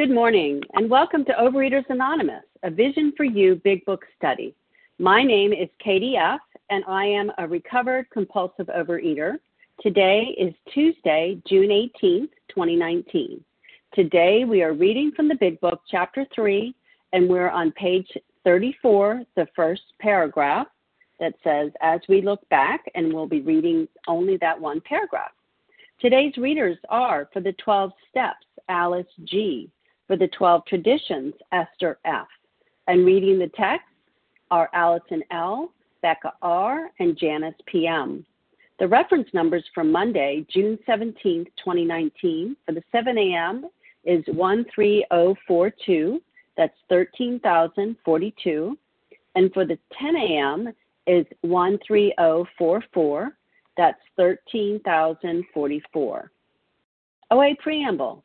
Good morning, and welcome to Overeaters Anonymous, a Vision for You Big Book study. My name is Katie F., and I am a recovered compulsive overeater. Today is Tuesday, June 18th, 2019. Today we are reading from the Big Book, Chapter 3, and we're on page 34, the first paragraph that says, As we look back, and we'll be reading only that one paragraph. Today's readers are for the 12 steps, Alice G., for the 12 traditions, Esther F. And reading the text are Allison L., Becca R., and Janice PM. The reference numbers for Monday, June 17, 2019, for the 7 a.m. is 13042. That's 13,042. And for the 10 a.m. is 13044. That's 13,044. OA Preamble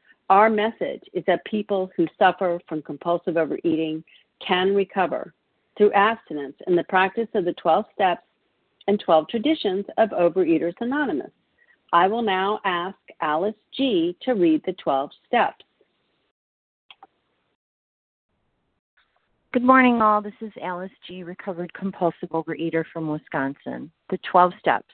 our message is that people who suffer from compulsive overeating can recover through abstinence and the practice of the 12 steps and 12 traditions of Overeaters Anonymous. I will now ask Alice G. to read the 12 steps. Good morning, all. This is Alice G., recovered compulsive overeater from Wisconsin. The 12 steps.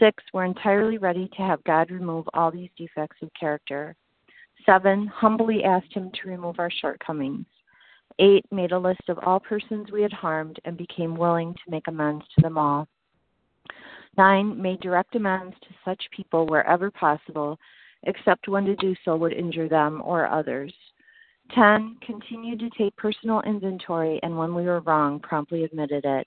Six, we're entirely ready to have God remove all these defects of character. Seven, humbly asked Him to remove our shortcomings. Eight, made a list of all persons we had harmed and became willing to make amends to them all. Nine, made direct amends to such people wherever possible, except when to do so would injure them or others. 10. Continued to take personal inventory and when we were wrong, promptly admitted it.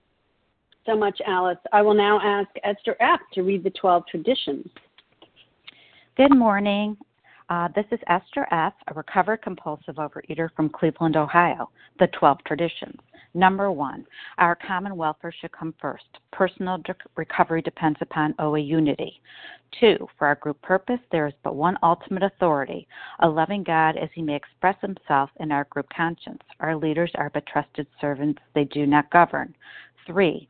so much, Alice. I will now ask Esther F. to read the 12 traditions. Good morning. Uh, this is Esther F., a recovered compulsive overeater from Cleveland, Ohio. The 12 traditions. Number one, our common welfare should come first. Personal de- recovery depends upon OA unity. Two, for our group purpose, there is but one ultimate authority, a loving God as he may express himself in our group conscience. Our leaders are but trusted servants, they do not govern. Three,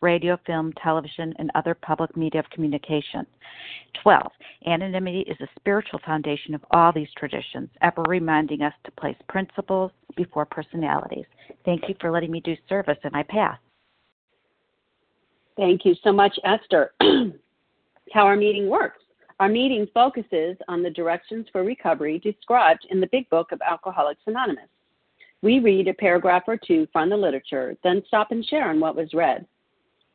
radio, film, television, and other public media of communication. 12. Anonymity is the spiritual foundation of all these traditions, ever reminding us to place principles before personalities. Thank you for letting me do service in my path. Thank you so much, Esther. How our meeting works. Our meeting focuses on the directions for recovery described in the Big Book of Alcoholics Anonymous. We read a paragraph or two from the literature, then stop and share on what was read.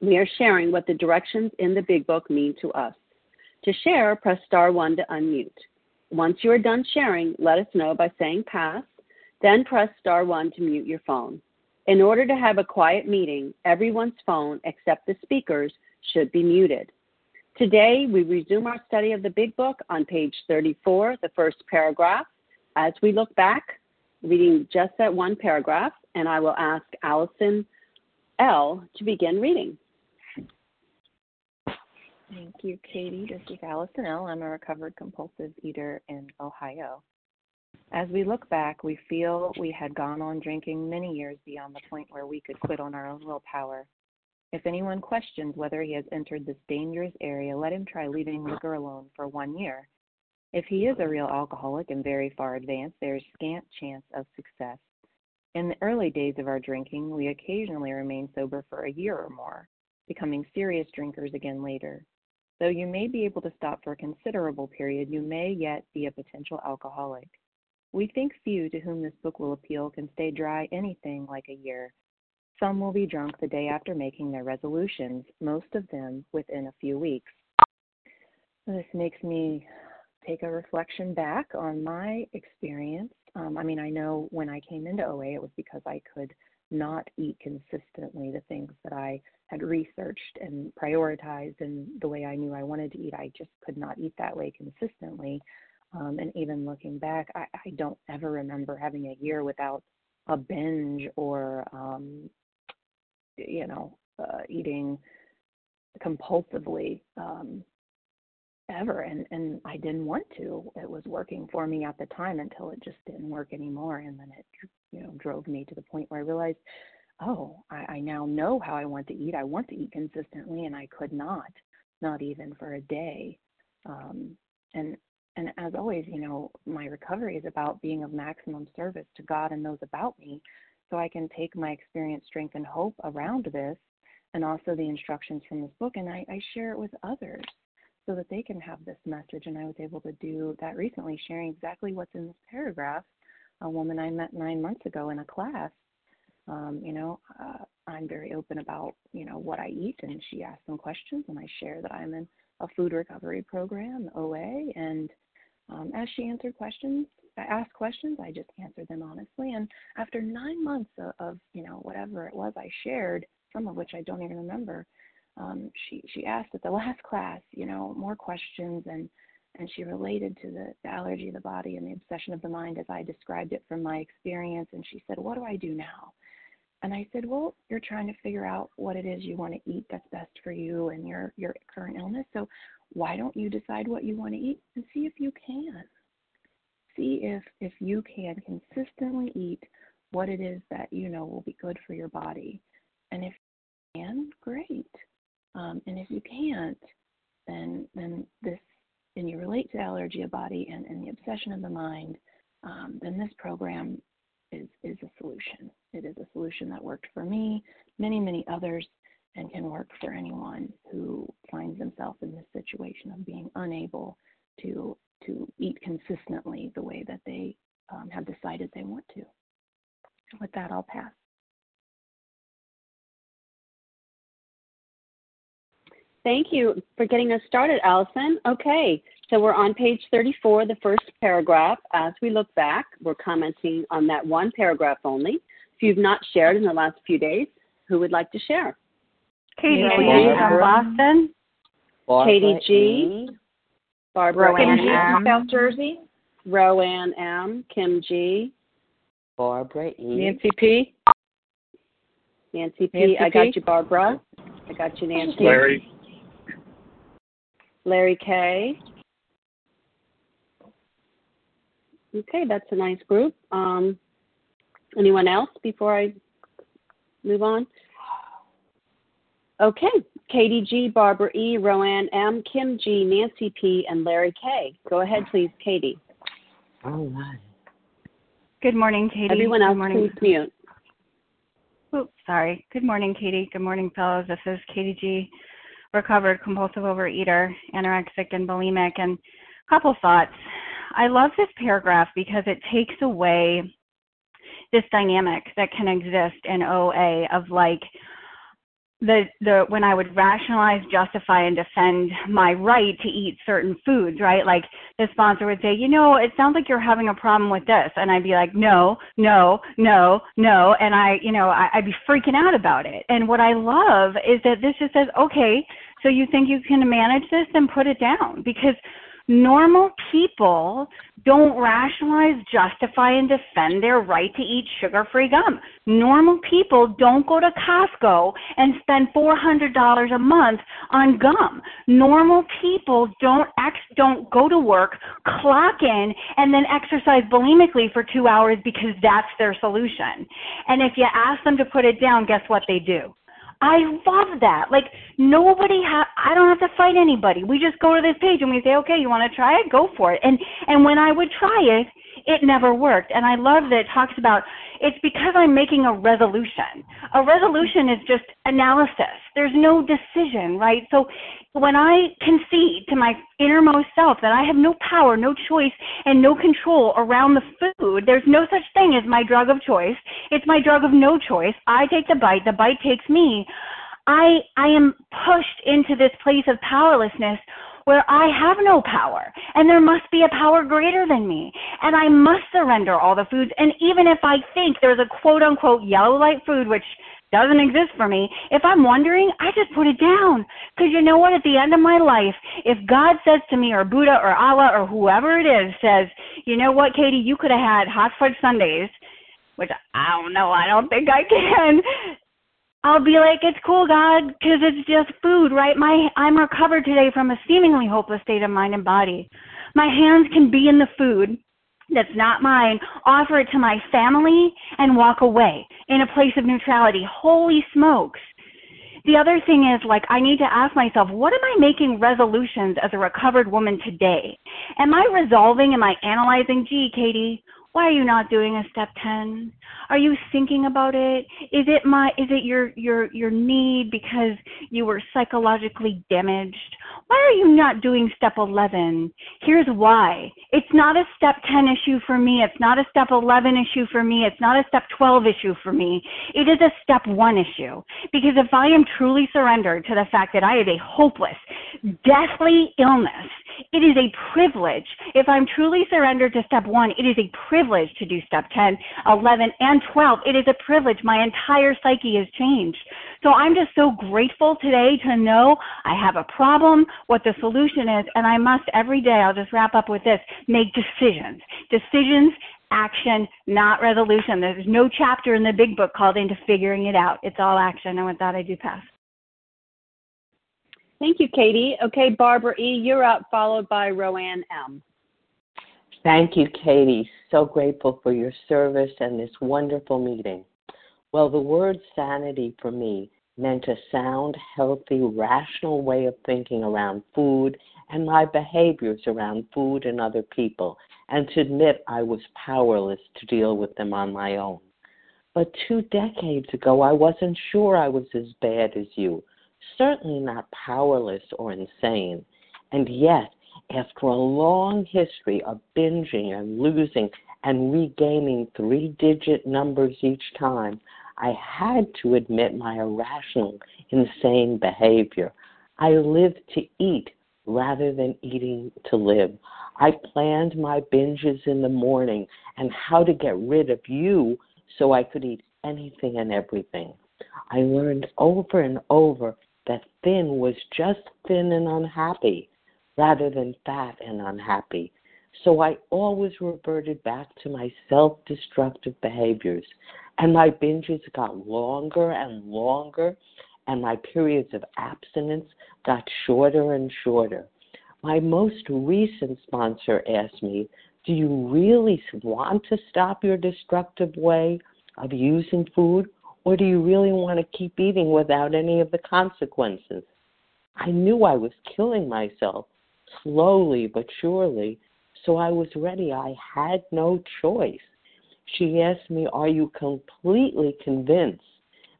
We are sharing what the directions in the Big Book mean to us. To share, press star one to unmute. Once you are done sharing, let us know by saying pass, then press star one to mute your phone. In order to have a quiet meeting, everyone's phone except the speaker's should be muted. Today, we resume our study of the Big Book on page 34, the first paragraph. As we look back, reading just that one paragraph, and I will ask Allison L. to begin reading. Thank you, Katie. This is Allison L. I'm a recovered compulsive eater in Ohio. As we look back, we feel we had gone on drinking many years beyond the point where we could quit on our own willpower. If anyone questions whether he has entered this dangerous area, let him try leaving liquor alone for one year. If he is a real alcoholic and very far advanced, there is scant chance of success. In the early days of our drinking, we occasionally remain sober for a year or more, becoming serious drinkers again later. Though you may be able to stop for a considerable period, you may yet be a potential alcoholic. We think few to whom this book will appeal can stay dry anything like a year. Some will be drunk the day after making their resolutions, most of them within a few weeks. This makes me take a reflection back on my experience. Um, I mean, I know when I came into OA, it was because I could not eat consistently the things that I had researched and prioritized and the way I knew I wanted to eat. I just could not eat that way consistently. Um, and even looking back, I, I don't ever remember having a year without a binge or, um, you know, uh, eating compulsively um, ever. And, and I didn't want to. It was working for me at the time until it just didn't work anymore. And then it, you know, drove me to the point where I realized oh, I, I now know how I want to eat. I want to eat consistently, and I could not, not even for a day. Um, and and as always, you know, my recovery is about being of maximum service to God and those about me, so I can take my experience, strength, and hope around this, and also the instructions from this book, and I, I share it with others so that they can have this message. And I was able to do that recently, sharing exactly what's in this paragraph. A woman I met nine months ago in a class um, you know, uh, I'm very open about, you know, what I eat, and she asked some questions, and I share that I'm in a food recovery program, OA, and um, as she answered questions, I asked questions, I just answered them honestly. And after nine months of, of, you know, whatever it was I shared, some of which I don't even remember, um, she she asked at the last class, you know, more questions, and and she related to the, the allergy of the body and the obsession of the mind as I described it from my experience. And she said, "What do I do now?" And I said, Well, you're trying to figure out what it is you want to eat that's best for you and your, your current illness. So why don't you decide what you want to eat and see if you can? See if if you can consistently eat what it is that you know will be good for your body. And if you can, great. Um, and if you can't, then then this and you relate to allergy of body and, and the obsession of the mind, um, then this program is, is a solution. It is a solution that worked for me, many, many others, and can work for anyone who finds themselves in this situation of being unable to to eat consistently the way that they um, have decided they want to. with that, I'll pass. Thank you for getting us started, Allison. Okay, so we're on page 34, the first paragraph. As we look back, we're commenting on that one paragraph only. If you've not shared in the last few days, who would like to share? Katie G from Boston. Barbara Katie G. E. Barbara Rowan Kim M. South Jersey. Rowan M. Kim G. Barbara E. Nancy P. Nancy P. Nancy I got you, Barbara. I got you, Nancy. Larry. Larry K. Okay, that's a nice group. Um, anyone else before I move on? Okay, Katie G, Barbara E, Roanne M, Kim G, Nancy P, and Larry K. Go ahead, please, Katie. All right. Good morning, Katie. Everyone else, Good morning. please mute. Oops, sorry. Good morning, Katie. Good morning, fellows. This is Katie G, recovered compulsive overeater, anorexic, and bulimic. And a couple thoughts. I love this paragraph because it takes away this dynamic that can exist in OA of like, the the when I would rationalize, justify, and defend my right to eat certain foods, right? Like the sponsor would say, you know, it sounds like you're having a problem with this, and I'd be like, no, no, no, no, and I, you know, I, I'd be freaking out about it. And what I love is that this just says, okay, so you think you can manage this, then put it down because normal people don't rationalize, justify, and defend their right to eat sugar free gum. Normal people don't go to Costco and spend $400 a month on gum. Normal people don't ex- don't go to work, clock in, and then exercise bulimically for two hours because that's their solution. And if you ask them to put it down, guess what they do? I love that. Like nobody ha I don't have to fight anybody. We just go to this page and we say, "Okay, you want to try it? Go for it." And and when I would try it, it never worked. And I love that it talks about it's because I'm making a resolution. A resolution is just analysis. There's no decision, right? So when I concede to my innermost self that I have no power, no choice, and no control around the food, there's no such thing as my drug of choice. It's my drug of no choice. I take the bite, the bite takes me. I I am pushed into this place of powerlessness where I have no power and there must be a power greater than me and I must surrender all the foods and even if I think there's a quote unquote yellow light food which doesn't exist for me, if I'm wondering, I just put it down. Because you know what? At the end of my life, if God says to me, or Buddha, or Allah, or whoever it is, says, you know what, Katie, you could have had hot fudge sundaes, which I don't know, I don't think I can. I'll be like, it's cool, God, because it's just food, right? My I'm recovered today from a seemingly hopeless state of mind and body. My hands can be in the food that's not mine, offer it to my family, and walk away in a place of neutrality. Holy smokes. The other thing is, like, I need to ask myself, what am I making resolutions as a recovered woman today? Am I resolving? Am I analyzing? Gee, Katie, why are you not doing a step 10 are you thinking about it? Is it my is it your your your need because you were psychologically damaged? Why are you not doing step 11 here's why. It's not a step 10 issue for me. It's not a step 11 issue for me. It's not a step 12 issue for me. It is a step 1 issue. Because if i am truly surrendered to the fact that i have a hopeless deathly illness it is a privilege. If I'm truly surrendered to step one, it is a privilege to do step 10, 11, and 12. It is a privilege. My entire psyche has changed. So I'm just so grateful today to know I have a problem, what the solution is, and I must every day, I'll just wrap up with this, make decisions. Decisions action, not resolution. There's no chapter in the big book called into figuring it out. It's all action. And with that, I do pass. Thank you, Katie. Okay, Barbara E., you're up, followed by Roanne M. Thank you, Katie. So grateful for your service and this wonderful meeting. Well, the word sanity for me meant a sound, healthy, rational way of thinking around food and my behaviors around food and other people, and to admit I was powerless to deal with them on my own. But two decades ago, I wasn't sure I was as bad as you certainly not powerless or insane. And yet, After a long history of binging and losing and regaining three digit numbers each time, I had to admit my irrational, insane behavior. I lived to eat rather than eating to live. I planned my binges in the morning and how to get rid of you so I could eat anything and everything. I learned over and over that thin was just thin and unhappy rather than fat and unhappy. So I always reverted back to my self destructive behaviors. And my binges got longer and longer, and my periods of abstinence got shorter and shorter. My most recent sponsor asked me, Do you really want to stop your destructive way of using food, or do you really want to keep eating without any of the consequences? I knew I was killing myself slowly but surely so I was ready. I had no choice. She asked me, Are you completely convinced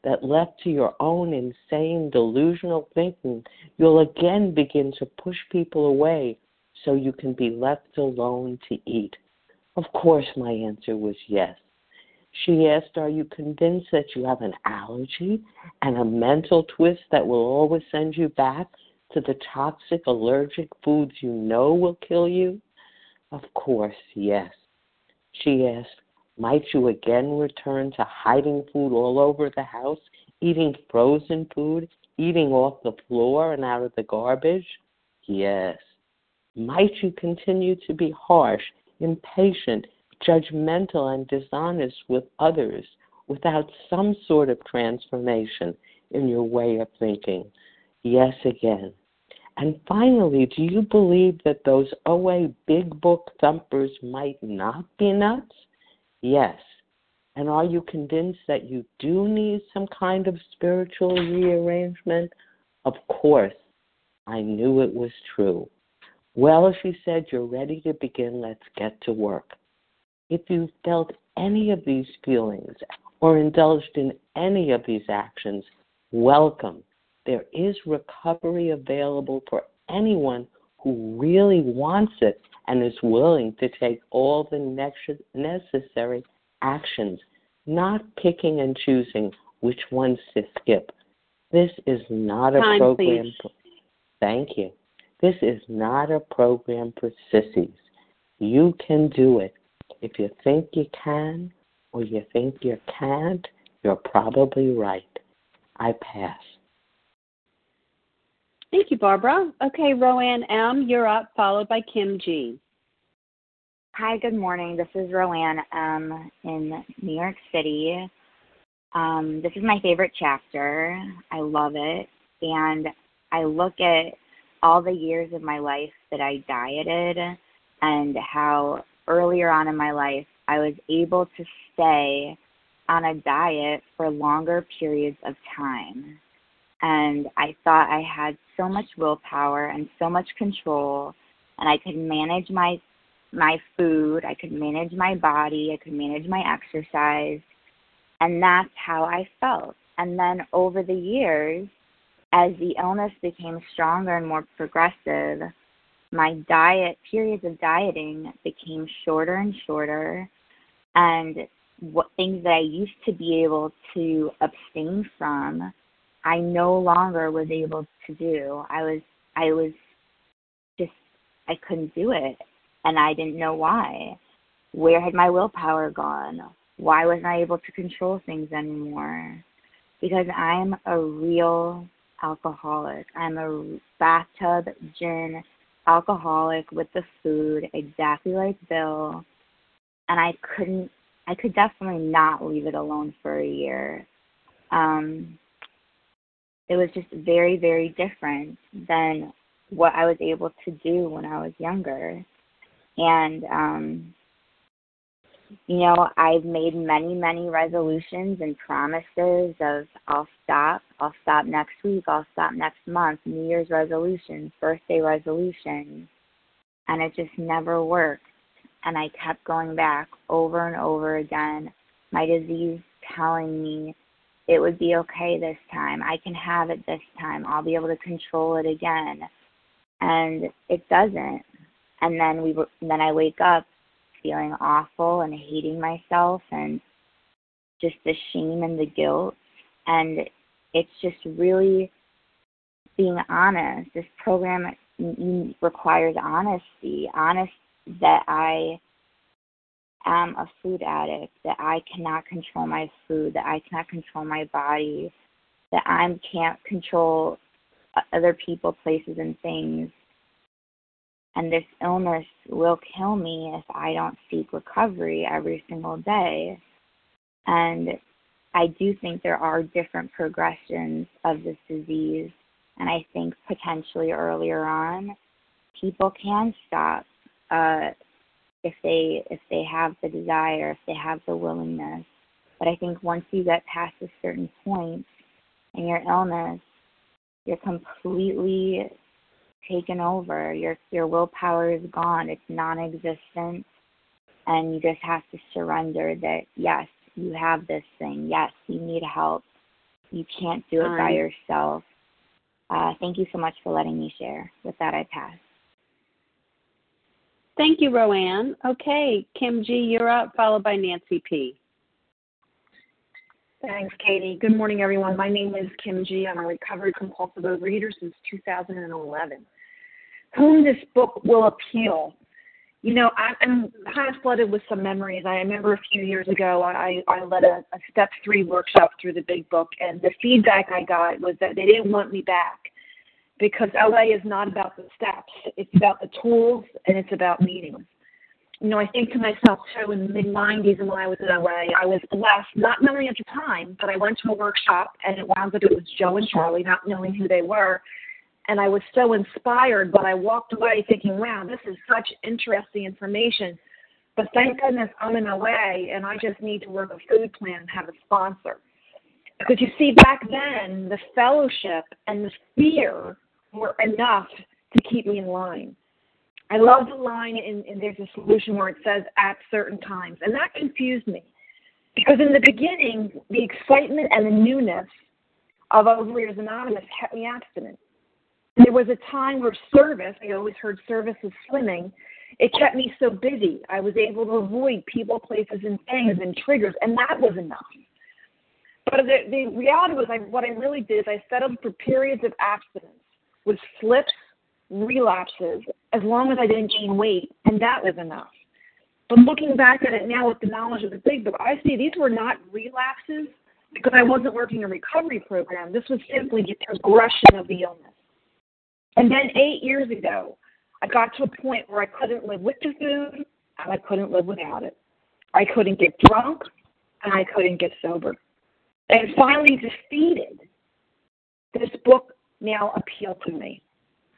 that left to your own insane delusional thinking, you'll again begin to push people away so you can be left alone to eat? Of course, my answer was yes. She asked, Are you convinced that you have an allergy and a mental twist that will always send you back to the toxic allergic foods you know will kill you? Of course, yes. She asked, Might you again return to hiding food all over the house, eating frozen food, eating off the floor and out of the garbage? Yes. Might you continue to be harsh, impatient, judgmental, and dishonest with others without some sort of transformation in your way of thinking? Yes, again. And finally, do you believe that those OA big book thumpers might not be nuts? Yes. And are you convinced that you do need some kind of spiritual rearrangement? Of course. I knew it was true. Well, she said, you're ready to begin. Let's get to work. If you felt any of these feelings or indulged in any of these actions, welcome. There is recovery available for anyone who really wants it and is willing to take all the necessary actions, not picking and choosing which ones to skip. This is not a Time, program. Please. Thank you. This is not a program for sissies. You can do it. If you think you can or you think you can't, you're probably right. I pass. Thank you, Barbara. Okay, Roanne M., you're up, followed by Kim G. Hi, good morning. This is Roanne M. in New York City. Um, this is my favorite chapter. I love it. And I look at all the years of my life that I dieted and how earlier on in my life I was able to stay on a diet for longer periods of time and I thought I had so much willpower and so much control and I could manage my my food, I could manage my body, I could manage my exercise, and that's how I felt. And then over the years, as the illness became stronger and more progressive, my diet periods of dieting became shorter and shorter and what things that I used to be able to abstain from I no longer was able to do. I was I was just I couldn't do it and I didn't know why. Where had my willpower gone? Why wasn't I able to control things anymore? Because I'm a real alcoholic. I'm a bathtub gin alcoholic with the food, exactly like Bill. And I couldn't I could definitely not leave it alone for a year. Um it was just very, very different than what I was able to do when I was younger. And, um, you know, I've made many, many resolutions and promises of I'll stop, I'll stop next week, I'll stop next month, New Year's resolutions, birthday resolutions. And it just never worked. And I kept going back over and over again. My disease telling me it would be okay this time. I can have it this time. I'll be able to control it again. And it doesn't. and then we were, then I wake up feeling awful and hating myself and just the shame and the guilt and it's just really being honest. This program mm, mm, requires honesty, honest that I am a food addict, that I cannot control my food, that I cannot control my body, that I can't control other people, places, and things. And this illness will kill me if I don't seek recovery every single day. And I do think there are different progressions of this disease. And I think potentially earlier on, people can stop uh, if they if they have the desire, if they have the willingness. But I think once you get past a certain point in your illness, you're completely taken over. Your your willpower is gone. It's non-existent, and you just have to surrender that yes, you have this thing. Yes, you need help. You can't do it by yourself. Uh, thank you so much for letting me share. With that, I pass. Thank you, Roanne. Okay, Kim G, you're up, followed by Nancy P. Thanks, Katie. Good morning, everyone. My name is Kim G. I'm a recovered compulsive overeater since 2011. Whom this book will appeal. You know, I'm kind of flooded with some memories. I remember a few years ago, I, I led a, a step three workshop through the big book, and the feedback I got was that they didn't want me back because OA is not about the steps. It's about the tools and it's about meetings you know, I think to myself too in the mid 90s and when I was in LA, I was blessed, not knowing at the time, but I went to a workshop and it wound up it was Joe and Charlie, not knowing who they were. And I was so inspired, but I walked away thinking, wow, this is such interesting information. But thank goodness I'm in OA and I just need to work a food plan and have a sponsor. Because you see, back then, the fellowship and the fear were enough to keep me in line. I love the line in, in There's a Solution where it says at certain times. And that confused me. Because in the beginning, the excitement and the newness of Overeaters Anonymous kept me abstinent. There was a time where service, I always heard service is swimming, it kept me so busy. I was able to avoid people, places, and things and triggers, and that was enough. But the, the reality was, I, what I really did is I settled for periods of abstinence with slips relapses as long as I didn't gain weight, and that was enough. But looking back at it now with the knowledge of the big book, I see these were not relapses because I wasn't working a recovery program. This was simply the progression of the illness. And then eight years ago, I got to a point where I couldn't live with the food and I couldn't live without it. I couldn't get drunk and I couldn't get sober. And finally defeated, this book now appeal to me.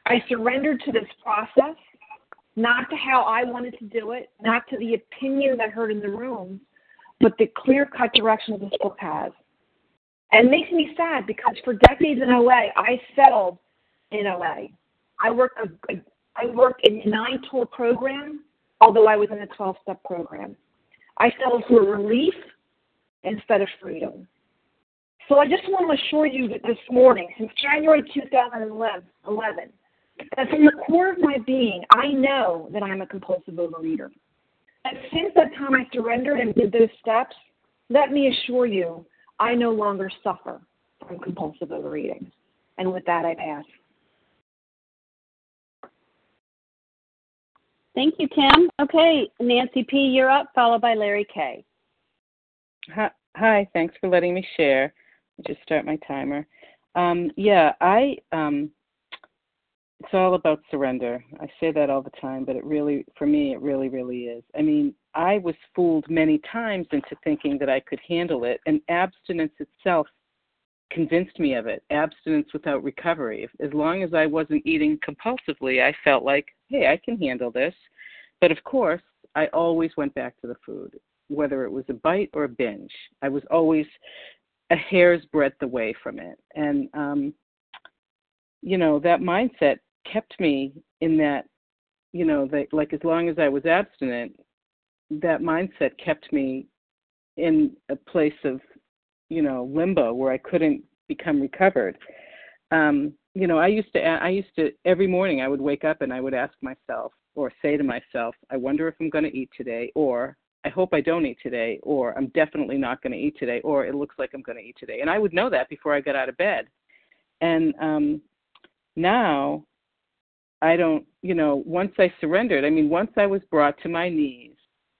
I surrendered to this process, not to how I wanted to do it, not to the opinion I heard in the room, but the clear cut direction this book has. And it makes me sad because for decades in OA, I settled in OA. I worked a, I worked in a nine tool program, although I was in a 12 step program. I settled for relief instead of freedom. So I just want to assure you that this morning, since January 2011, that from the core of my being, I know that I'm a compulsive overeater. And since that time I surrendered and did those steps, let me assure you, I no longer suffer from compulsive overeating. And with that, I pass. Thank you, Kim. Okay, Nancy P., you're up, followed by Larry K. Hi, hi thanks for letting me share. Just start my timer. Um, yeah, I um, it's all about surrender. I say that all the time, but it really, for me, it really, really is. I mean, I was fooled many times into thinking that I could handle it, and abstinence itself convinced me of it. Abstinence without recovery. As long as I wasn't eating compulsively, I felt like, hey, I can handle this. But of course, I always went back to the food, whether it was a bite or a binge. I was always a hair's breadth away from it. And, um, you know, that mindset kept me in that, you know, that like as long as I was abstinent, that mindset kept me in a place of, you know, limbo where I couldn't become recovered. Um, you know, I used to, I used to every morning I would wake up and I would ask myself, or say to myself, I wonder if I'm going to eat today, or I hope I don't eat today, or I'm definitely not going to eat today, or it looks like I'm going to eat today. And I would know that before I got out of bed. And um, now I don't, you know, once I surrendered, I mean, once I was brought to my knees,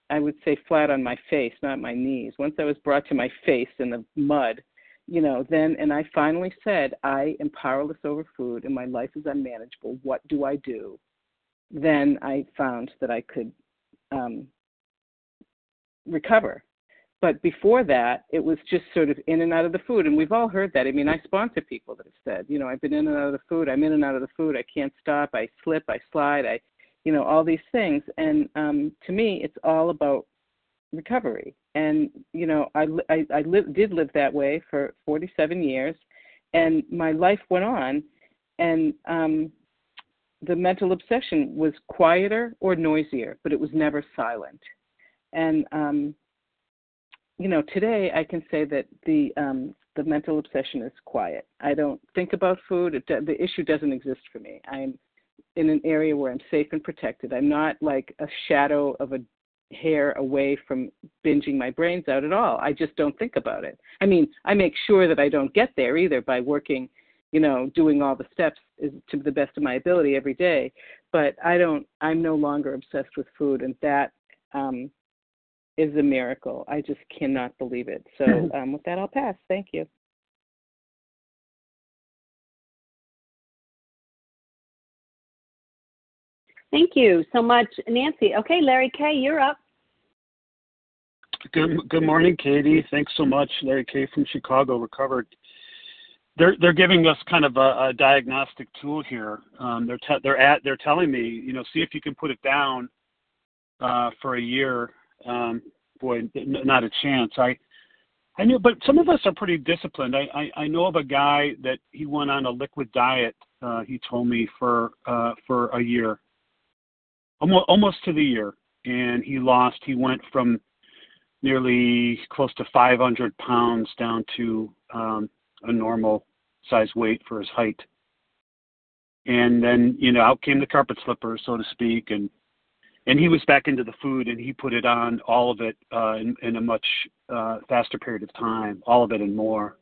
I would say flat on my face, not my knees. Once I was brought to my face in the mud, you know, then, and I finally said, I am powerless over food and my life is unmanageable. What do I do? Then I found that I could um, recover. But before that, it was just sort of in and out of the food. And we've all heard that. I mean, I sponsor people that have said, you know, I've been in and out of the food. I'm in and out of the food. I can't stop. I slip. I slide. I, you know, all these things. And um, to me, it's all about recovery. And, you know, I, I, I li- did live that way for 47 years. And my life went on. And um, the mental obsession was quieter or noisier, but it was never silent. And, um, you know, today I can say that the um, the mental obsession is quiet. I don't think about food. It, the issue doesn't exist for me. I'm in an area where I'm safe and protected. I'm not like a shadow of a hair away from binging my brains out at all. I just don't think about it. I mean, I make sure that I don't get there either by working, you know, doing all the steps to the best of my ability every day. But I don't. I'm no longer obsessed with food, and that um, is a miracle. I just cannot believe it. So um, with that, I'll pass. Thank you. Thank you so much, Nancy. Okay, Larry K., you're up. Good, good morning, Katie. Thanks so much, Larry K. from Chicago, recovered. They're they're giving us kind of a, a diagnostic tool here. Um, they're te- they're at they're telling me, you know, see if you can put it down uh, for a year um, boy, not a chance. I I knew, but some of us are pretty disciplined. I I, I know of a guy that he went on a liquid diet. Uh, he told me for uh, for a year, almost almost to the year, and he lost. He went from nearly close to 500 pounds down to um, a normal size weight for his height. And then you know out came the carpet slippers, so to speak, and and he was back into the food and he put it on all of it uh, in, in a much uh, faster period of time, all of it and more.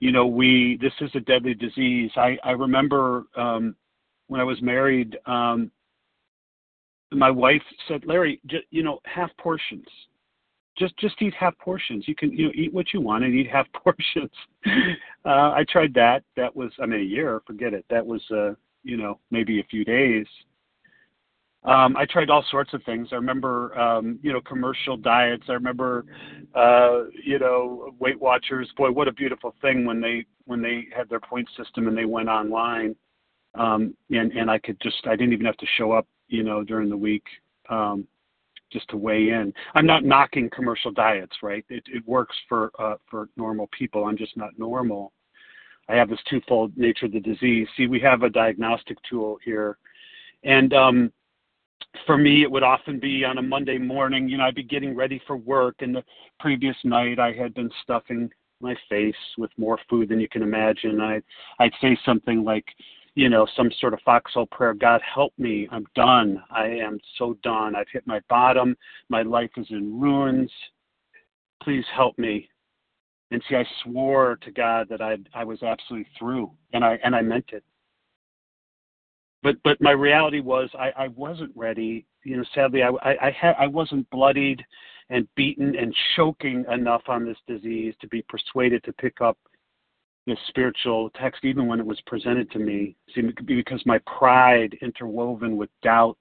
You know, we this is a deadly disease. I I remember um, when I was married, um, my wife said, "Larry, j- you know, half portions. Just just eat half portions. You can you know eat what you want and eat half portions." uh, I tried that. That was I mean a year. Forget it. That was uh, you know maybe a few days um, I tried all sorts of things. I remember, um, you know, commercial diets. I remember, uh, you know, Weight Watchers. Boy, what a beautiful thing when they when they had their point system and they went online, um, and and I could just I didn't even have to show up, you know, during the week, um, just to weigh in. I'm not knocking commercial diets, right? It it works for uh, for normal people. I'm just not normal. I have this twofold nature of the disease. See, we have a diagnostic tool here, and um, for me, it would often be on a Monday morning. You know, I'd be getting ready for work, and the previous night I had been stuffing my face with more food than you can imagine. I'd I'd say something like, you know, some sort of foxhole prayer. God help me. I'm done. I am so done. I've hit my bottom. My life is in ruins. Please help me. And see, I swore to God that I I was absolutely through, and I and I meant it but but my reality was I, I wasn't ready. You know, sadly, I I, I had I wasn't bloodied and beaten and choking enough on this disease to be persuaded to pick up this spiritual text, even when it was presented to me. See, because my pride interwoven with doubt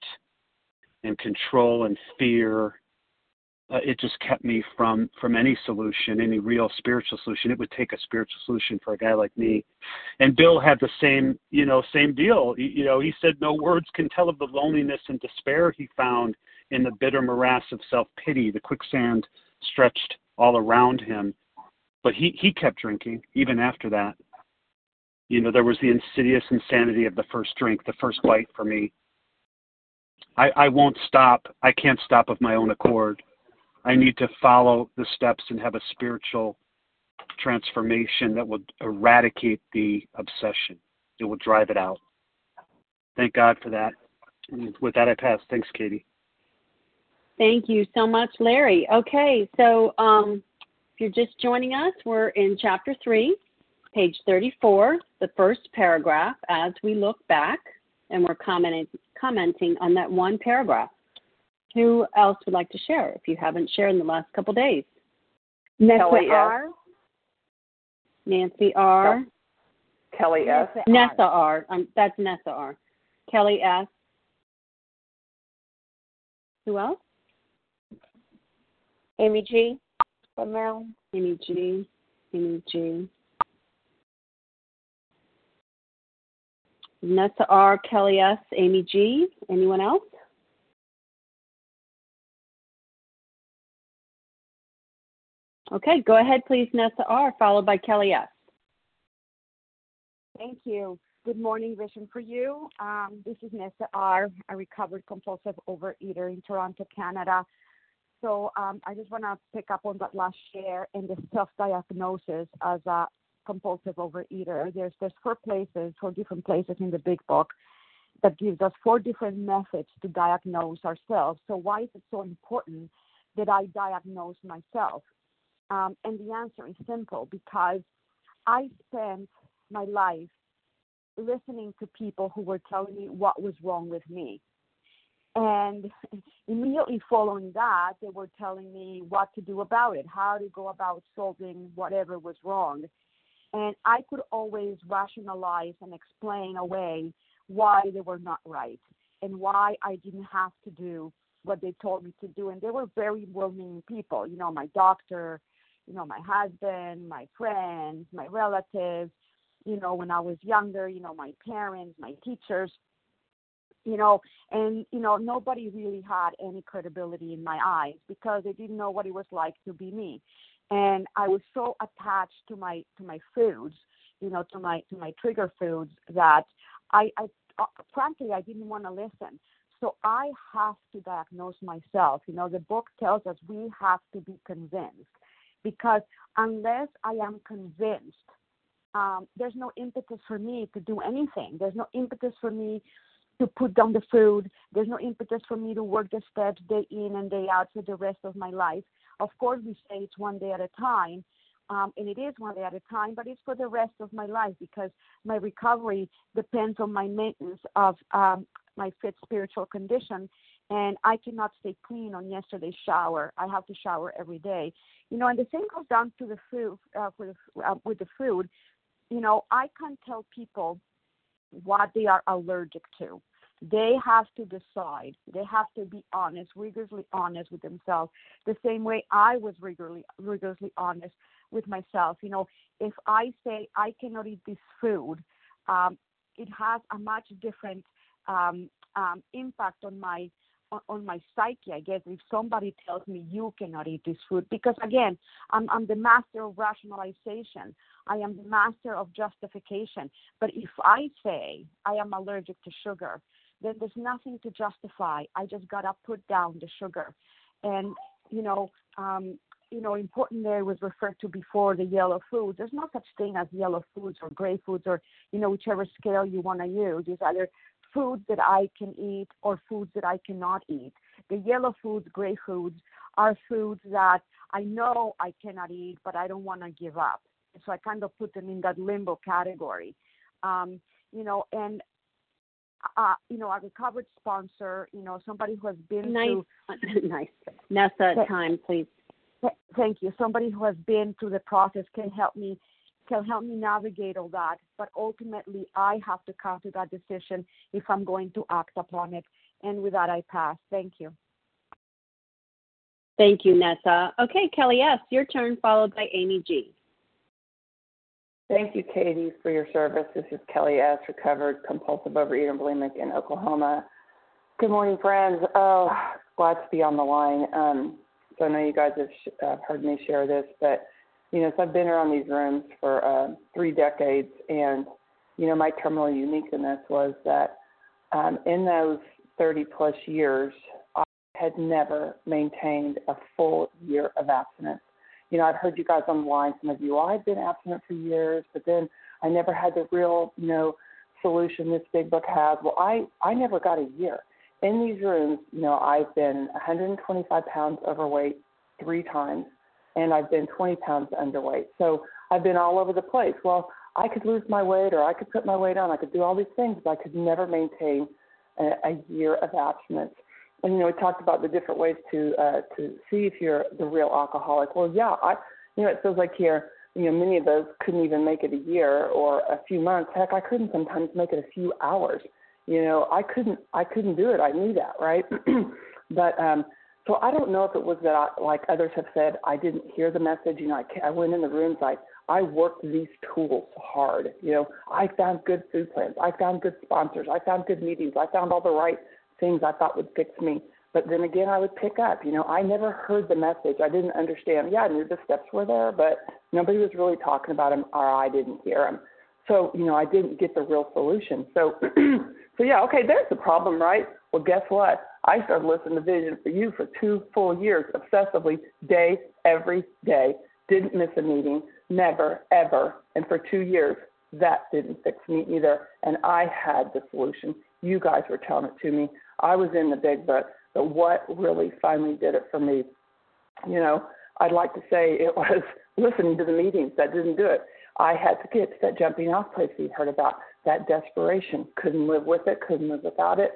and control and fear uh, it just kept me from from any solution, any real spiritual solution. It would take a spiritual solution for a guy like me. And Bill had the same, you know, same deal. You, you know, he said no words can tell of the loneliness and despair he found in the bitter morass of self pity. The quicksand stretched all around him, but he he kept drinking even after that. You know, there was the insidious insanity of the first drink, the first bite for me. I, I won't stop. I can't stop of my own accord. I need to follow the steps and have a spiritual transformation that will eradicate the obsession. It will drive it out. Thank God for that. With that, I pass. Thanks, Katie. Thank you so much, Larry. Okay, so um, if you're just joining us, we're in chapter three, page 34, the first paragraph, as we look back, and we're commenting, commenting on that one paragraph. Who else would like to share if you haven't shared in the last couple days? Kelly R. Nancy R. Kelly S. Nessa R. Um, that's Nessa R. Kelly S. Who else? Amy G. From Maryland. Amy G. Amy G. Nessa R. Kelly S. Amy G. Anyone else? Okay, go ahead, please, Nessa R., followed by Kelly S. Thank you. Good morning, Vision for You. Um, this is Nessa R., a recovered compulsive overeater in Toronto, Canada. So um, I just want to pick up on that last share and the self-diagnosis as a compulsive overeater. There's there's four places, four different places in the big book that gives us four different methods to diagnose ourselves. So why is it so important that I diagnose myself? Um, and the answer is simple because I spent my life listening to people who were telling me what was wrong with me. And immediately following that, they were telling me what to do about it, how to go about solving whatever was wrong. And I could always rationalize and explain away why they were not right and why I didn't have to do what they told me to do. And they were very well meaning people, you know, my doctor, you know, my husband, my friends, my relatives, you know, when I was younger, you know, my parents, my teachers, you know, and you know, nobody really had any credibility in my eyes because they didn't know what it was like to be me. And I was so attached to my to my foods, you know, to my to my trigger foods that I, I uh, frankly I didn't want to listen. So I have to diagnose myself. You know, the book tells us we have to be convinced because unless I am convinced, um, there's no impetus for me to do anything. There's no impetus for me to put down the food. There's no impetus for me to work the steps day in and day out for the rest of my life. Of course, we say it's one day at a time, um, and it is one day at a time, but it's for the rest of my life because my recovery depends on my maintenance of um, my fit spiritual condition. And I cannot stay clean on yesterday's shower. I have to shower every day, you know. And the same goes down to the food uh, the, uh, with the food. You know, I can't tell people what they are allergic to. They have to decide. They have to be honest, rigorously honest with themselves. The same way I was rigorously rigorously honest with myself. You know, if I say I cannot eat this food, um, it has a much different um, um, impact on my on, my psyche, I guess, if somebody tells me you cannot eat this food, because again, I'm, I'm the master of rationalization. I am the master of justification. But if I say I am allergic to sugar, then there's nothing to justify. I just gotta put down the sugar, and you know, um, you know, important there was referred to before the yellow foods. There's no such thing as yellow foods or gray foods or you know whichever scale you want to use. It's either foods that I can eat or foods that I cannot eat. The yellow foods, gray foods are foods that I know I cannot eat, but I don't want to give up. So I kind of put them in that limbo category. Um, you know, and uh, you know, a recovered sponsor, you know, somebody who has been nice, through nice. Nessa, time, please. Thank you. Somebody who has been through the process can help me can help me navigate all that. But ultimately, I have to come to that decision if I'm going to act upon it. And with that, I pass. Thank you. Thank you, Nessa. Okay, Kelly S., your turn, followed by Amy G. Thank you, Katie, for your service. This is Kelly S., recovered compulsive overeater and bulimic in Oklahoma. Good morning, friends. Oh, glad to be on the line. Um, so I know you guys have sh- uh, heard me share this, but you know, so I've been around these rooms for uh, three decades, and you know, my terminal uniqueness was that um, in those 30 plus years, I had never maintained a full year of abstinence. You know, I've heard you guys on the line, some of you, well, I've been abstinent for years, but then I never had the real, you know, solution this big book has. Well, I I never got a year. in these rooms, you know, I've been 125 pounds overweight three times, and I've been 20 pounds underweight. So I've been all over the place. Well, I could lose my weight, or I could put my weight on. I could do all these things, but I could never maintain a, a year of abstinence. And you know, we talked about the different ways to uh, to see if you're the real alcoholic. Well, yeah, I, you know, it feels like here, you know, many of those couldn't even make it a year or a few months. Heck, I couldn't sometimes make it a few hours. You know, I couldn't, I couldn't do it. I knew that, right? but um, so I don't know if it was that, I, like others have said, I didn't hear the message. You know, I, I went in the rooms, I, I worked these tools hard. You know, I found good food plans, I found good sponsors, I found good meetings, I found all the right things I thought would fix me. But then again, I would pick up. You know, I never heard the message. I didn't understand. Yeah, I knew the steps were there, but nobody was really talking about them, or I didn't hear them. So, you know, I didn't get the real solution. So, so yeah, okay, there's the problem, right? Well, guess what? I started listening to Vision for You for two full years, obsessively, day, every day. Didn't miss a meeting, never, ever. And for two years, that didn't fix me either. And I had the solution. You guys were telling it to me. I was in the big book. But what really finally did it for me, you know, I'd like to say it was listening to the meetings that didn't do it. I had to get to that jumping off place we heard about, that desperation. Couldn't live with it, couldn't live without it.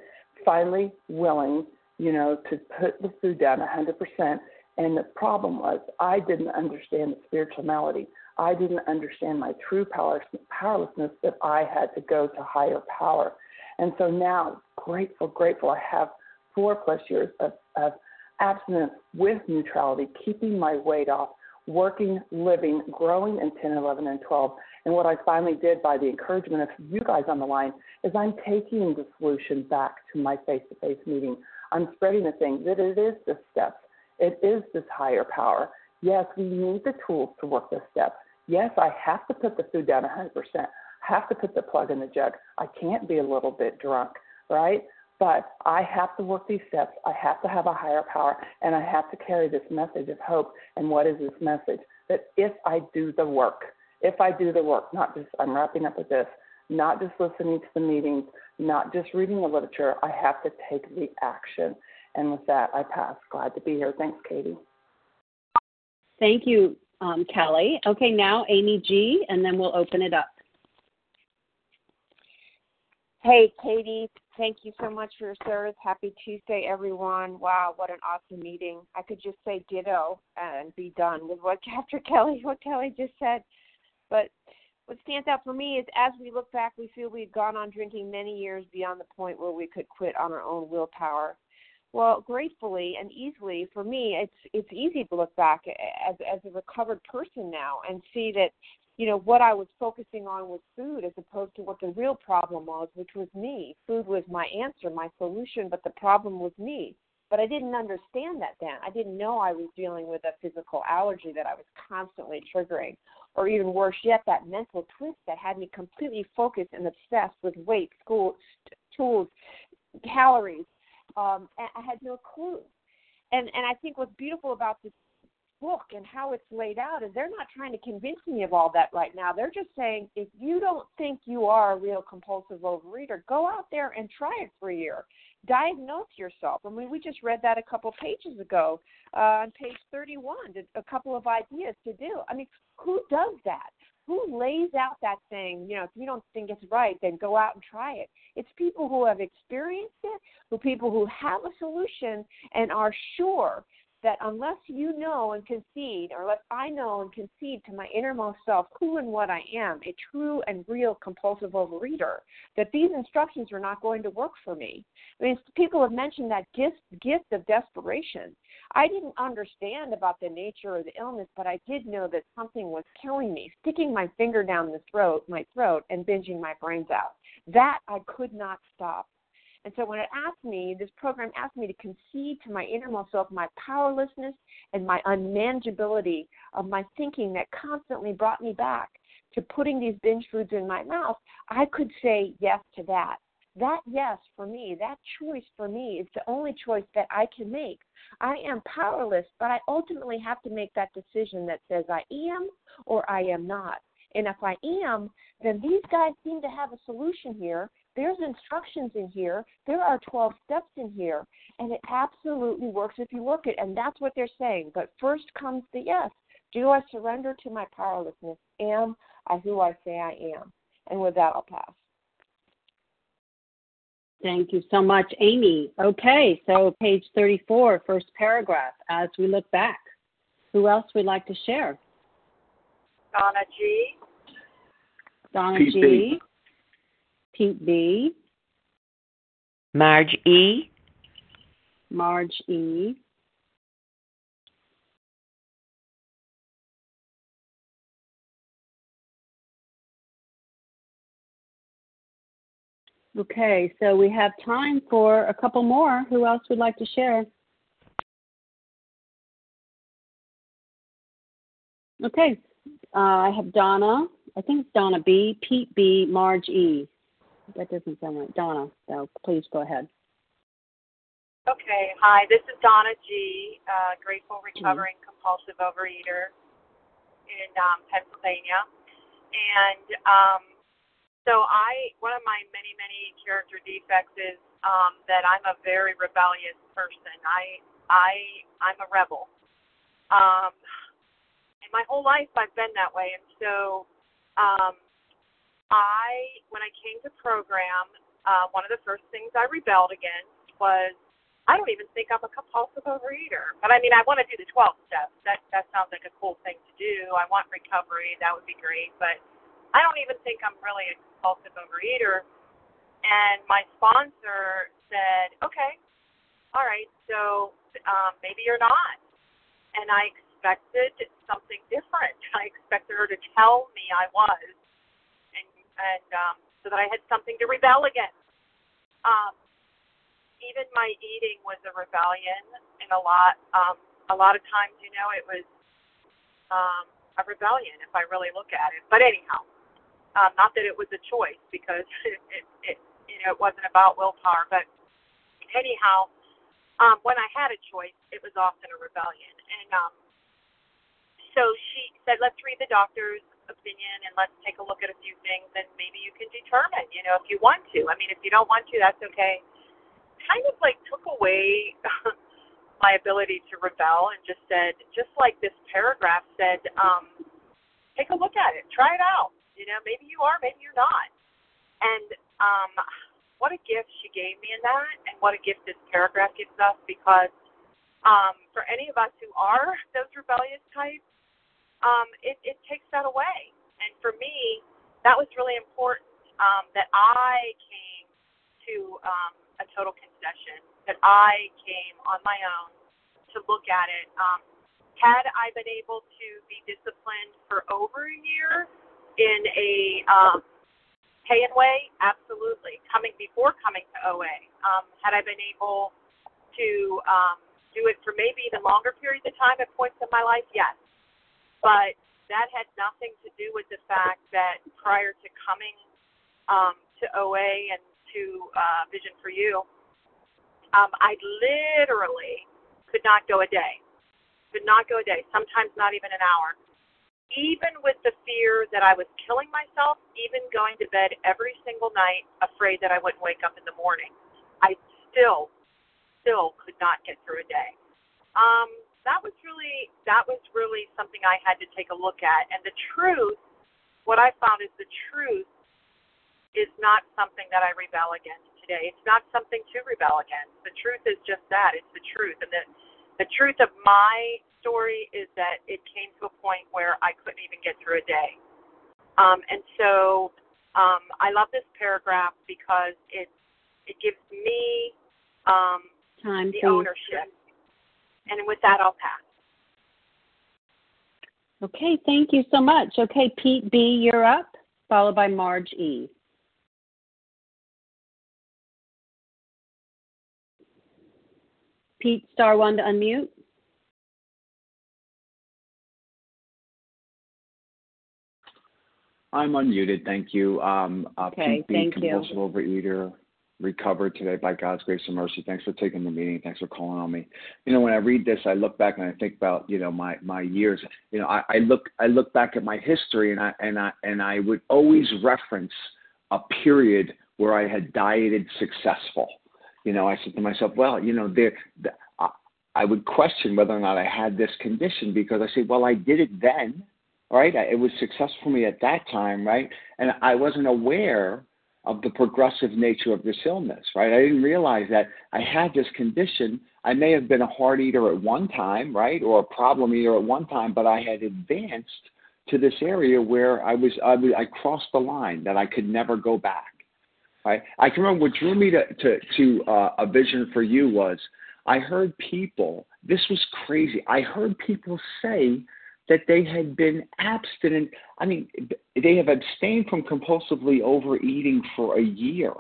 Finally willing, you know, to put the food down 100%. And the problem was I didn't understand the spiritual malady. I didn't understand my true powerlessness that I had to go to higher power. And so now, grateful, grateful, I have four plus years of, of abstinence with neutrality, keeping my weight off, working, living, growing in 10, 11, and 12. And what I finally did by the encouragement of you guys on the line is I'm taking the solution back to my face to face meeting. I'm spreading the thing that it is the steps, it is this higher power. Yes, we need the tools to work the steps. Yes, I have to put the food down 100%. I have to put the plug in the jug. I can't be a little bit drunk, right? But I have to work these steps. I have to have a higher power, and I have to carry this message of hope. And what is this message? That if I do the work, if I do the work, not just, I'm wrapping up with this, not just listening to the meetings, not just reading the literature, I have to take the action. And with that, I pass. Glad to be here. Thanks, Katie. Thank you, um, Kelly. Okay, now Amy G, and then we'll open it up. Hey, Katie, thank you so much for your service. Happy Tuesday, everyone. Wow, what an awesome meeting. I could just say ditto and be done with what Dr. Kelly, what Kelly just said. But what stands out for me is as we look back, we feel we've gone on drinking many years beyond the point where we could quit on our own willpower. Well, gratefully and easily for me, it's it's easy to look back as as a recovered person now and see that you know what I was focusing on was food as opposed to what the real problem was, which was me. Food was my answer, my solution, but the problem was me. But I didn't understand that then. I didn't know I was dealing with a physical allergy that I was constantly triggering, or even worse yet, that mental twist that had me completely focused and obsessed with weight, school, tools, calories. Um, I had no clue. And and I think what's beautiful about this book and how it's laid out is they're not trying to convince me of all that right now. They're just saying if you don't think you are a real compulsive overeater, go out there and try it for a year. Diagnose yourself. I mean, we just read that a couple pages ago uh, on page 31, a couple of ideas to do. I mean, who does that? Who lays out that thing? You know, if you don't think it's right, then go out and try it. It's people who have experienced it, who people who have a solution and are sure that unless you know and concede, or unless I know and concede to my innermost self who and what I am, a true and real compulsive overeater, that these instructions are not going to work for me. I mean, people have mentioned that gift, gift of desperation. I didn't understand about the nature of the illness, but I did know that something was killing me, sticking my finger down the throat, my throat, and binging my brains out. That I could not stop. And so when it asked me, this program asked me to concede to my innermost self my powerlessness and my unmanageability of my thinking that constantly brought me back to putting these binge foods in my mouth, I could say yes to that. That yes for me, that choice for me is the only choice that I can make. I am powerless, but I ultimately have to make that decision that says I am or I am not. And if I am, then these guys seem to have a solution here there's instructions in here. There are 12 steps in here, and it absolutely works if you work it. And that's what they're saying. But first comes the yes. Do I surrender to my powerlessness? Am I who I say I am? And with that, I'll pass. Thank you so much, Amy. Okay, so page 34, first paragraph. As we look back, who else would like to share? Donna G. Donna Pete G. Pete B. Marge E. Marge E. Okay, so we have time for a couple more. Who else would like to share? Okay, uh, I have Donna. I think it's Donna B, Pete B, Marge E. That doesn't sound right. Donna, so please go ahead. Okay, hi, this is Donna G., uh, grateful recovering compulsive overeater in um, Pennsylvania. And um, so I, one of my many, many character defects is um, that I'm a very rebellious person. I, I, I'm a rebel. Um, and my whole life I've been that way. And so um, I, when I came to program, uh, one of the first things I rebelled against was I don't even think I'm a compulsive overeater. But I mean, I want to do the 12 steps. That that sounds like a cool thing to do. I want recovery. That would be great. But I don't even think I'm really a compulsive overeater. And my sponsor said, okay, all right, so um, maybe you're not. And I expected something different. I expected her to tell me I was, and um, so that I had something to rebel against. Um, even my eating was a rebellion and a lot um a lot of times you know it was um a rebellion if i really look at it but anyhow um not that it was a choice because it it, it you know it wasn't about willpower but anyhow um when i had a choice it was often a rebellion and um so she said let's read the doctor's opinion and let's take a look at a few things and maybe you can determine you know if you want to i mean if you don't want to that's okay kind of like took away my ability to rebel and just said, just like this paragraph said, um, take a look at it, try it out. You know, maybe you are, maybe you're not. And um, what a gift she gave me in that, and what a gift this paragraph gives us because um, for any of us who are those rebellious types, um, it, it takes that away. And for me, that was really important um, that I came to um, a total concession, that I came on my own to look at it. Um, had I been able to be disciplined for over a year in a um, pay and way, absolutely. Coming before coming to OA, um, had I been able to um, do it for maybe even longer periods of time at points in my life, yes. But that had nothing to do with the fact that prior to coming um, to OA and to uh, Vision for You, um, I literally could not go a day. Could not go a day, sometimes not even an hour. Even with the fear that I was killing myself, even going to bed every single night afraid that I wouldn't wake up in the morning, I still, still could not get through a day. Um, that was really that was really something I had to take a look at. And the truth, what I found is the truth is not something that I rebel against today. It's not something to rebel against. The truth is just that. It's the truth. And the the truth of my story is that it came to a point where I couldn't even get through a day. Um, and so um, I love this paragraph because it it gives me um, Time, the please. ownership. And with that, I'll pass. Okay, thank you so much. Okay, Pete B, you're up, followed by Marge E. Pete, star one to unmute. I'm unmuted, thank you. Um, uh, Okay, Pete B, thank you. compulsive overeater, recovered today by God's grace and mercy. Thanks for taking the meeting. Thanks for calling on me. You know, when I read this, I look back and I think about you know my my years. You know, I, I look I look back at my history and I and I and I would always reference a period where I had dieted successful. You know, I said to myself, well, you know, there, the, I, would question whether or not I had this condition because I said, well, I did it then, right? It was successful for me at that time, right? And I wasn't aware of the progressive nature of this illness, right? I didn't realize that I had this condition. I may have been a hard eater at one time, right, or a problem eater at one time, but I had advanced to this area where I was I, I crossed the line that I could never go back. Right? I can remember what drew me to to, to uh, a vision for you was I heard people. This was crazy. I heard people say that they had been abstinent. I mean, they have abstained from compulsively overeating for a year.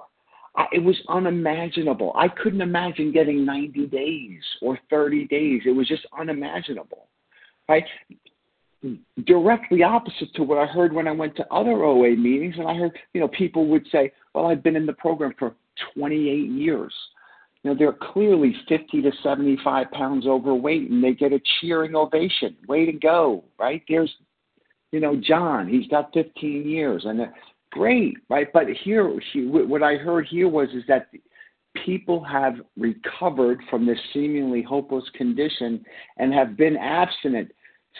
I, it was unimaginable. I couldn't imagine getting 90 days or 30 days. It was just unimaginable. Right? Directly opposite to what I heard when I went to other OA meetings, and I heard, you know, people would say, "Well, I've been in the program for 28 years." You know, they're clearly 50 to 75 pounds overweight and they get a cheering ovation. Way to go, right? There's, you know, John, he's got 15 years and uh, great, right? But here, what I heard here was is that people have recovered from this seemingly hopeless condition and have been abstinent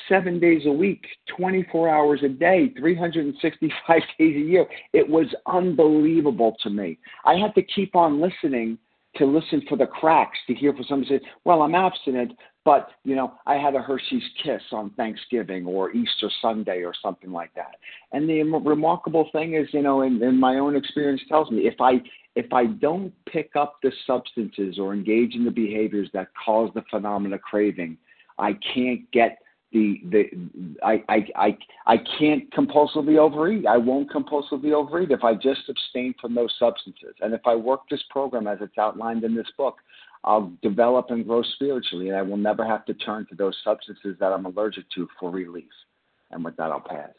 seven days a week, 24 hours a day, 365 days a year. It was unbelievable to me. I had to keep on listening to listen for the cracks, to hear for somebody say, "Well, I'm abstinent, but you know, I had a Hershey's Kiss on Thanksgiving or Easter Sunday or something like that." And the remarkable thing is, you know, and, and my own experience tells me, if I if I don't pick up the substances or engage in the behaviors that cause the phenomena craving, I can't get the the I, I I I can't compulsively overeat. I won't compulsively overeat if I just abstain from those substances. And if I work this program as it's outlined in this book, I'll develop and grow spiritually, and I will never have to turn to those substances that I'm allergic to for relief. And with that, I'll pass.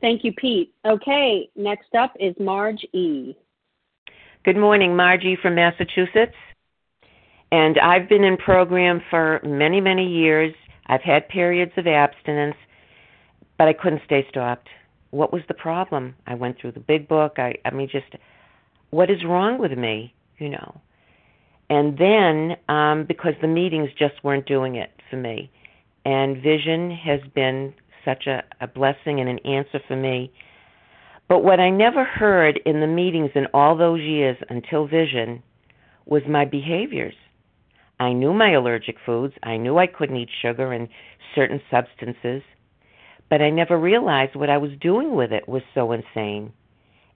Thank you, Pete. Okay, next up is Marge E. Good morning, Margie from Massachusetts. And I've been in program for many, many years. I've had periods of abstinence, but I couldn't stay stopped. What was the problem? I went through the big book. I I mean just what is wrong with me, you know? And then um because the meetings just weren't doing it for me. And vision has been such a, a blessing and an answer for me. But what I never heard in the meetings in all those years until vision was my behaviors. I knew my allergic foods. I knew I couldn't eat sugar and certain substances, but I never realized what I was doing with it was so insane.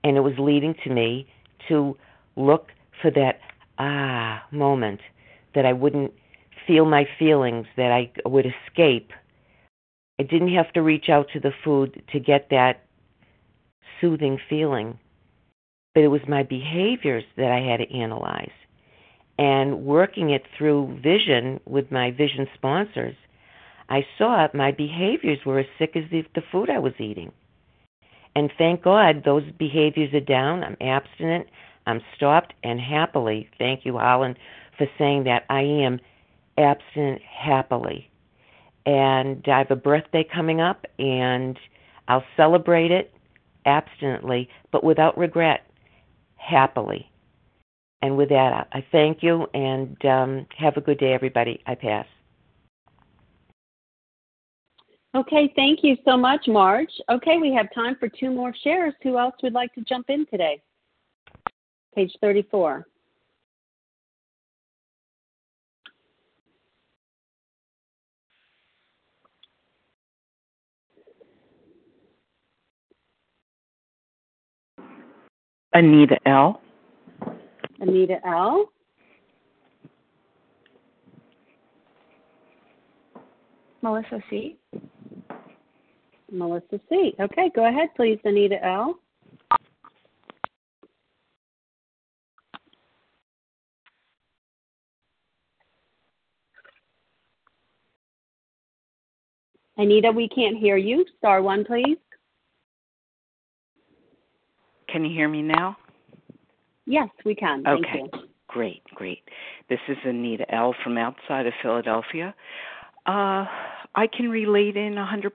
And it was leading to me to look for that ah moment that I wouldn't feel my feelings, that I would escape. I didn't have to reach out to the food to get that soothing feeling, but it was my behaviors that I had to analyze and working it through vision with my vision sponsors, I saw my behaviors were as sick as the, the food I was eating. And thank God those behaviors are down. I'm abstinent. I'm stopped and happily. Thank you, Holland, for saying that. I am abstinent happily. And I have a birthday coming up, and I'll celebrate it abstinently, but without regret, happily. And with that, I thank you and um, have a good day, everybody. I pass. Okay, thank you so much, Marge. Okay, we have time for two more shares. Who else would like to jump in today? Page 34. Anita L. Anita L. Melissa C. Melissa C. Okay, go ahead, please, Anita L. Anita, we can't hear you. Star one, please. Can you hear me now? Yes, we can. Thank Okay. Great, great. This is Anita L. from outside of Philadelphia. Uh, I can relate in 100%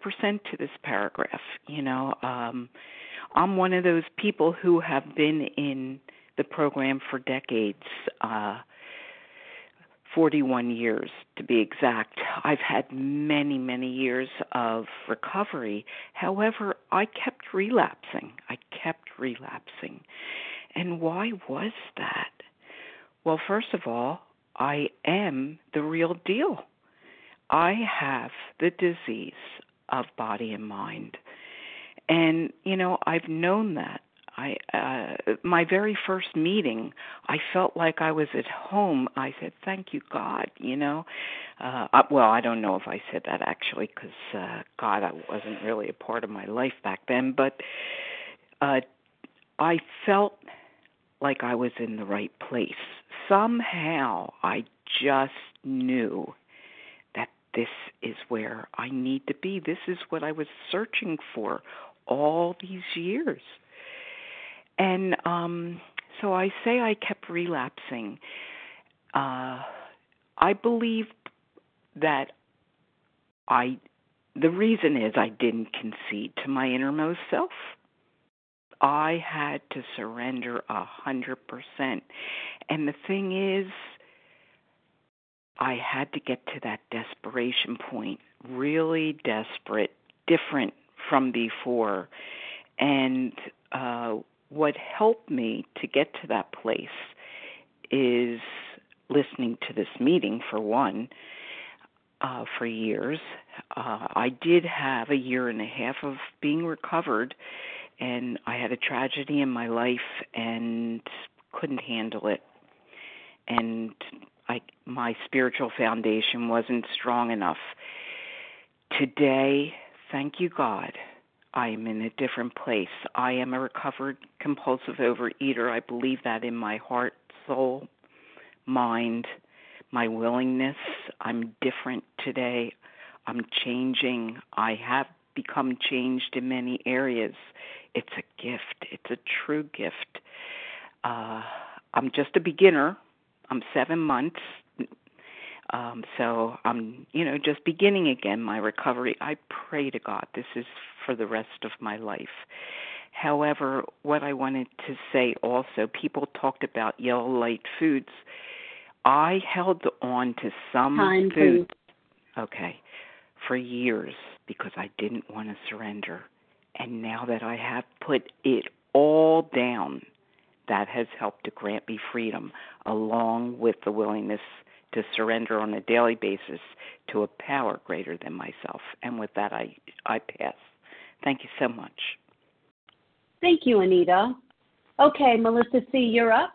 to this paragraph. You know, um, I'm one of those people who have been in the program for decades. Uh, 41 years to be exact. I've had many, many years of recovery. However, I kept relapsing. I kept relapsing. And why was that? Well, first of all, I am the real deal. I have the disease of body and mind. And, you know, I've known that. I uh my very first meeting, I felt like I was at home. I said, "Thank you, God," you know. Uh well, I don't know if I said that actually cuz uh God I wasn't really a part of my life back then, but uh I felt like I was in the right place. Somehow I just knew that this is where I need to be. This is what I was searching for all these years. And um so I say I kept relapsing. Uh I believe that I the reason is I didn't concede to my innermost self. I had to surrender a hundred percent. And the thing is, I had to get to that desperation point, really desperate, different from before. And uh, what helped me to get to that place is listening to this meeting, for one, uh, for years. Uh, I did have a year and a half of being recovered and I had a tragedy in my life and couldn't handle it. And I my spiritual foundation wasn't strong enough. Today, thank you God, I am in a different place. I am a recovered compulsive overeater. I believe that in my heart, soul, mind, my willingness. I'm different today. I'm changing. I have become changed in many areas. It's a gift. It's a true gift. Uh, I'm just a beginner. I'm seven months. Um, so I'm, you know, just beginning again my recovery. I pray to God this is for the rest of my life. However, what I wanted to say also, people talked about yellow light foods. I held on to some Time, foods, please. okay, for years because I didn't want to surrender. And now that I have put it all down, that has helped to grant me freedom, along with the willingness to surrender on a daily basis to a power greater than myself. And with that, I I pass. Thank you so much. Thank you, Anita. Okay, Melissa C., you're up.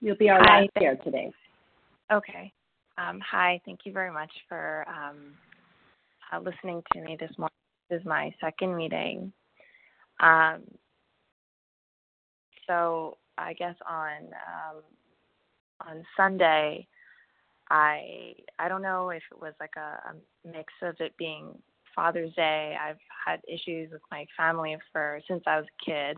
You'll be our last thank- chair today. Okay. Um, hi, thank you very much for um, uh, listening to me this morning. Is my second meeting. Um, so I guess on um, on Sunday, I I don't know if it was like a, a mix of it being Father's Day. I've had issues with my family for since I was a kid,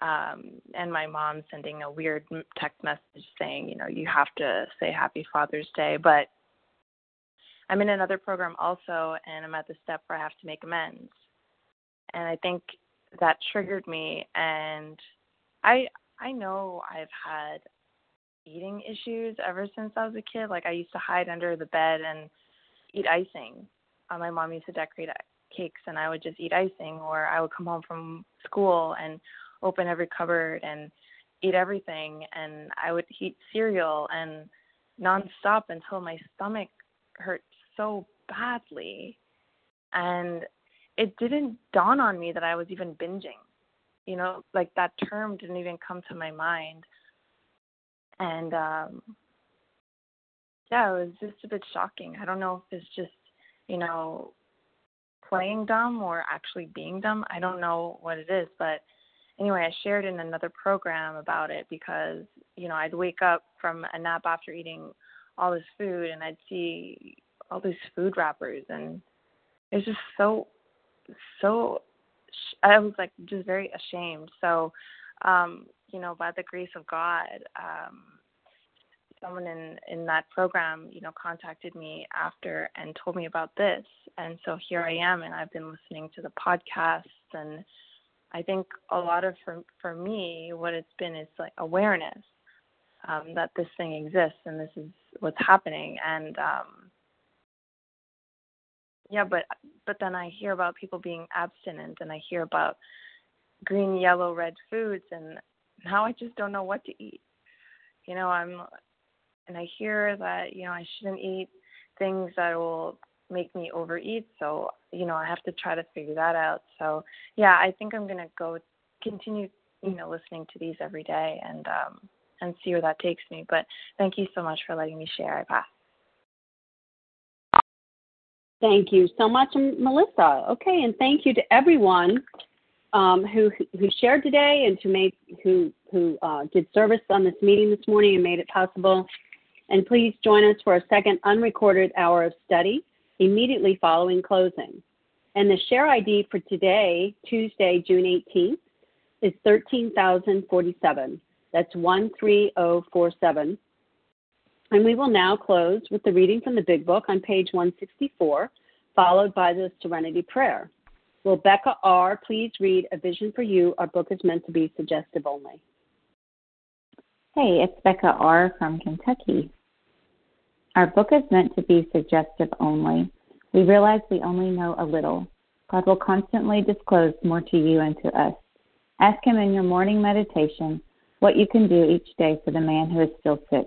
um, and my mom sending a weird text message saying, you know, you have to say Happy Father's Day. But I'm in another program also, and I'm at the step where I have to make amends, and I think that triggered me. And I I know I've had eating issues ever since I was a kid. Like I used to hide under the bed and eat icing. Uh, my mom used to decorate cakes, and I would just eat icing. Or I would come home from school and open every cupboard and eat everything. And I would eat cereal and nonstop until my stomach hurt so badly. And it didn't dawn on me that I was even binging. You know, like that term didn't even come to my mind and um yeah it was just a bit shocking i don't know if it's just you know playing dumb or actually being dumb i don't know what it is but anyway i shared in another program about it because you know i'd wake up from a nap after eating all this food and i'd see all these food wrappers and it was just so so i was like just very ashamed. So um you know by the grace of god um someone in in that program, you know, contacted me after and told me about this, and so here I am, and I've been listening to the podcasts, and I think a lot of for for me, what it's been is like awareness um, that this thing exists and this is what's happening, and um, yeah, but but then I hear about people being abstinent, and I hear about green, yellow, red foods, and now I just don't know what to eat. You know, I'm, and I hear that you know I shouldn't eat things that will make me overeat. So you know I have to try to figure that out. So yeah, I think I'm gonna go continue you know listening to these every day and um and see where that takes me. But thank you so much for letting me share. I pass. Thank you so much, Melissa. Okay, and thank you to everyone um, who who shared today and to made who who uh, did service on this meeting this morning and made it possible. And please join us for a second unrecorded hour of study immediately following closing. And the share ID for today, Tuesday, June 18th, is 13,047. That's 13047. And we will now close with the reading from the Big Book on page 164, followed by the Serenity Prayer. Will Becca R. please read A Vision for You? Our book is meant to be suggestive only. Hey, it's Becca R. from Kentucky. Our book is meant to be suggestive only. We realize we only know a little. God will constantly disclose more to you and to us. Ask Him in your morning meditation what you can do each day for the man who is still sick.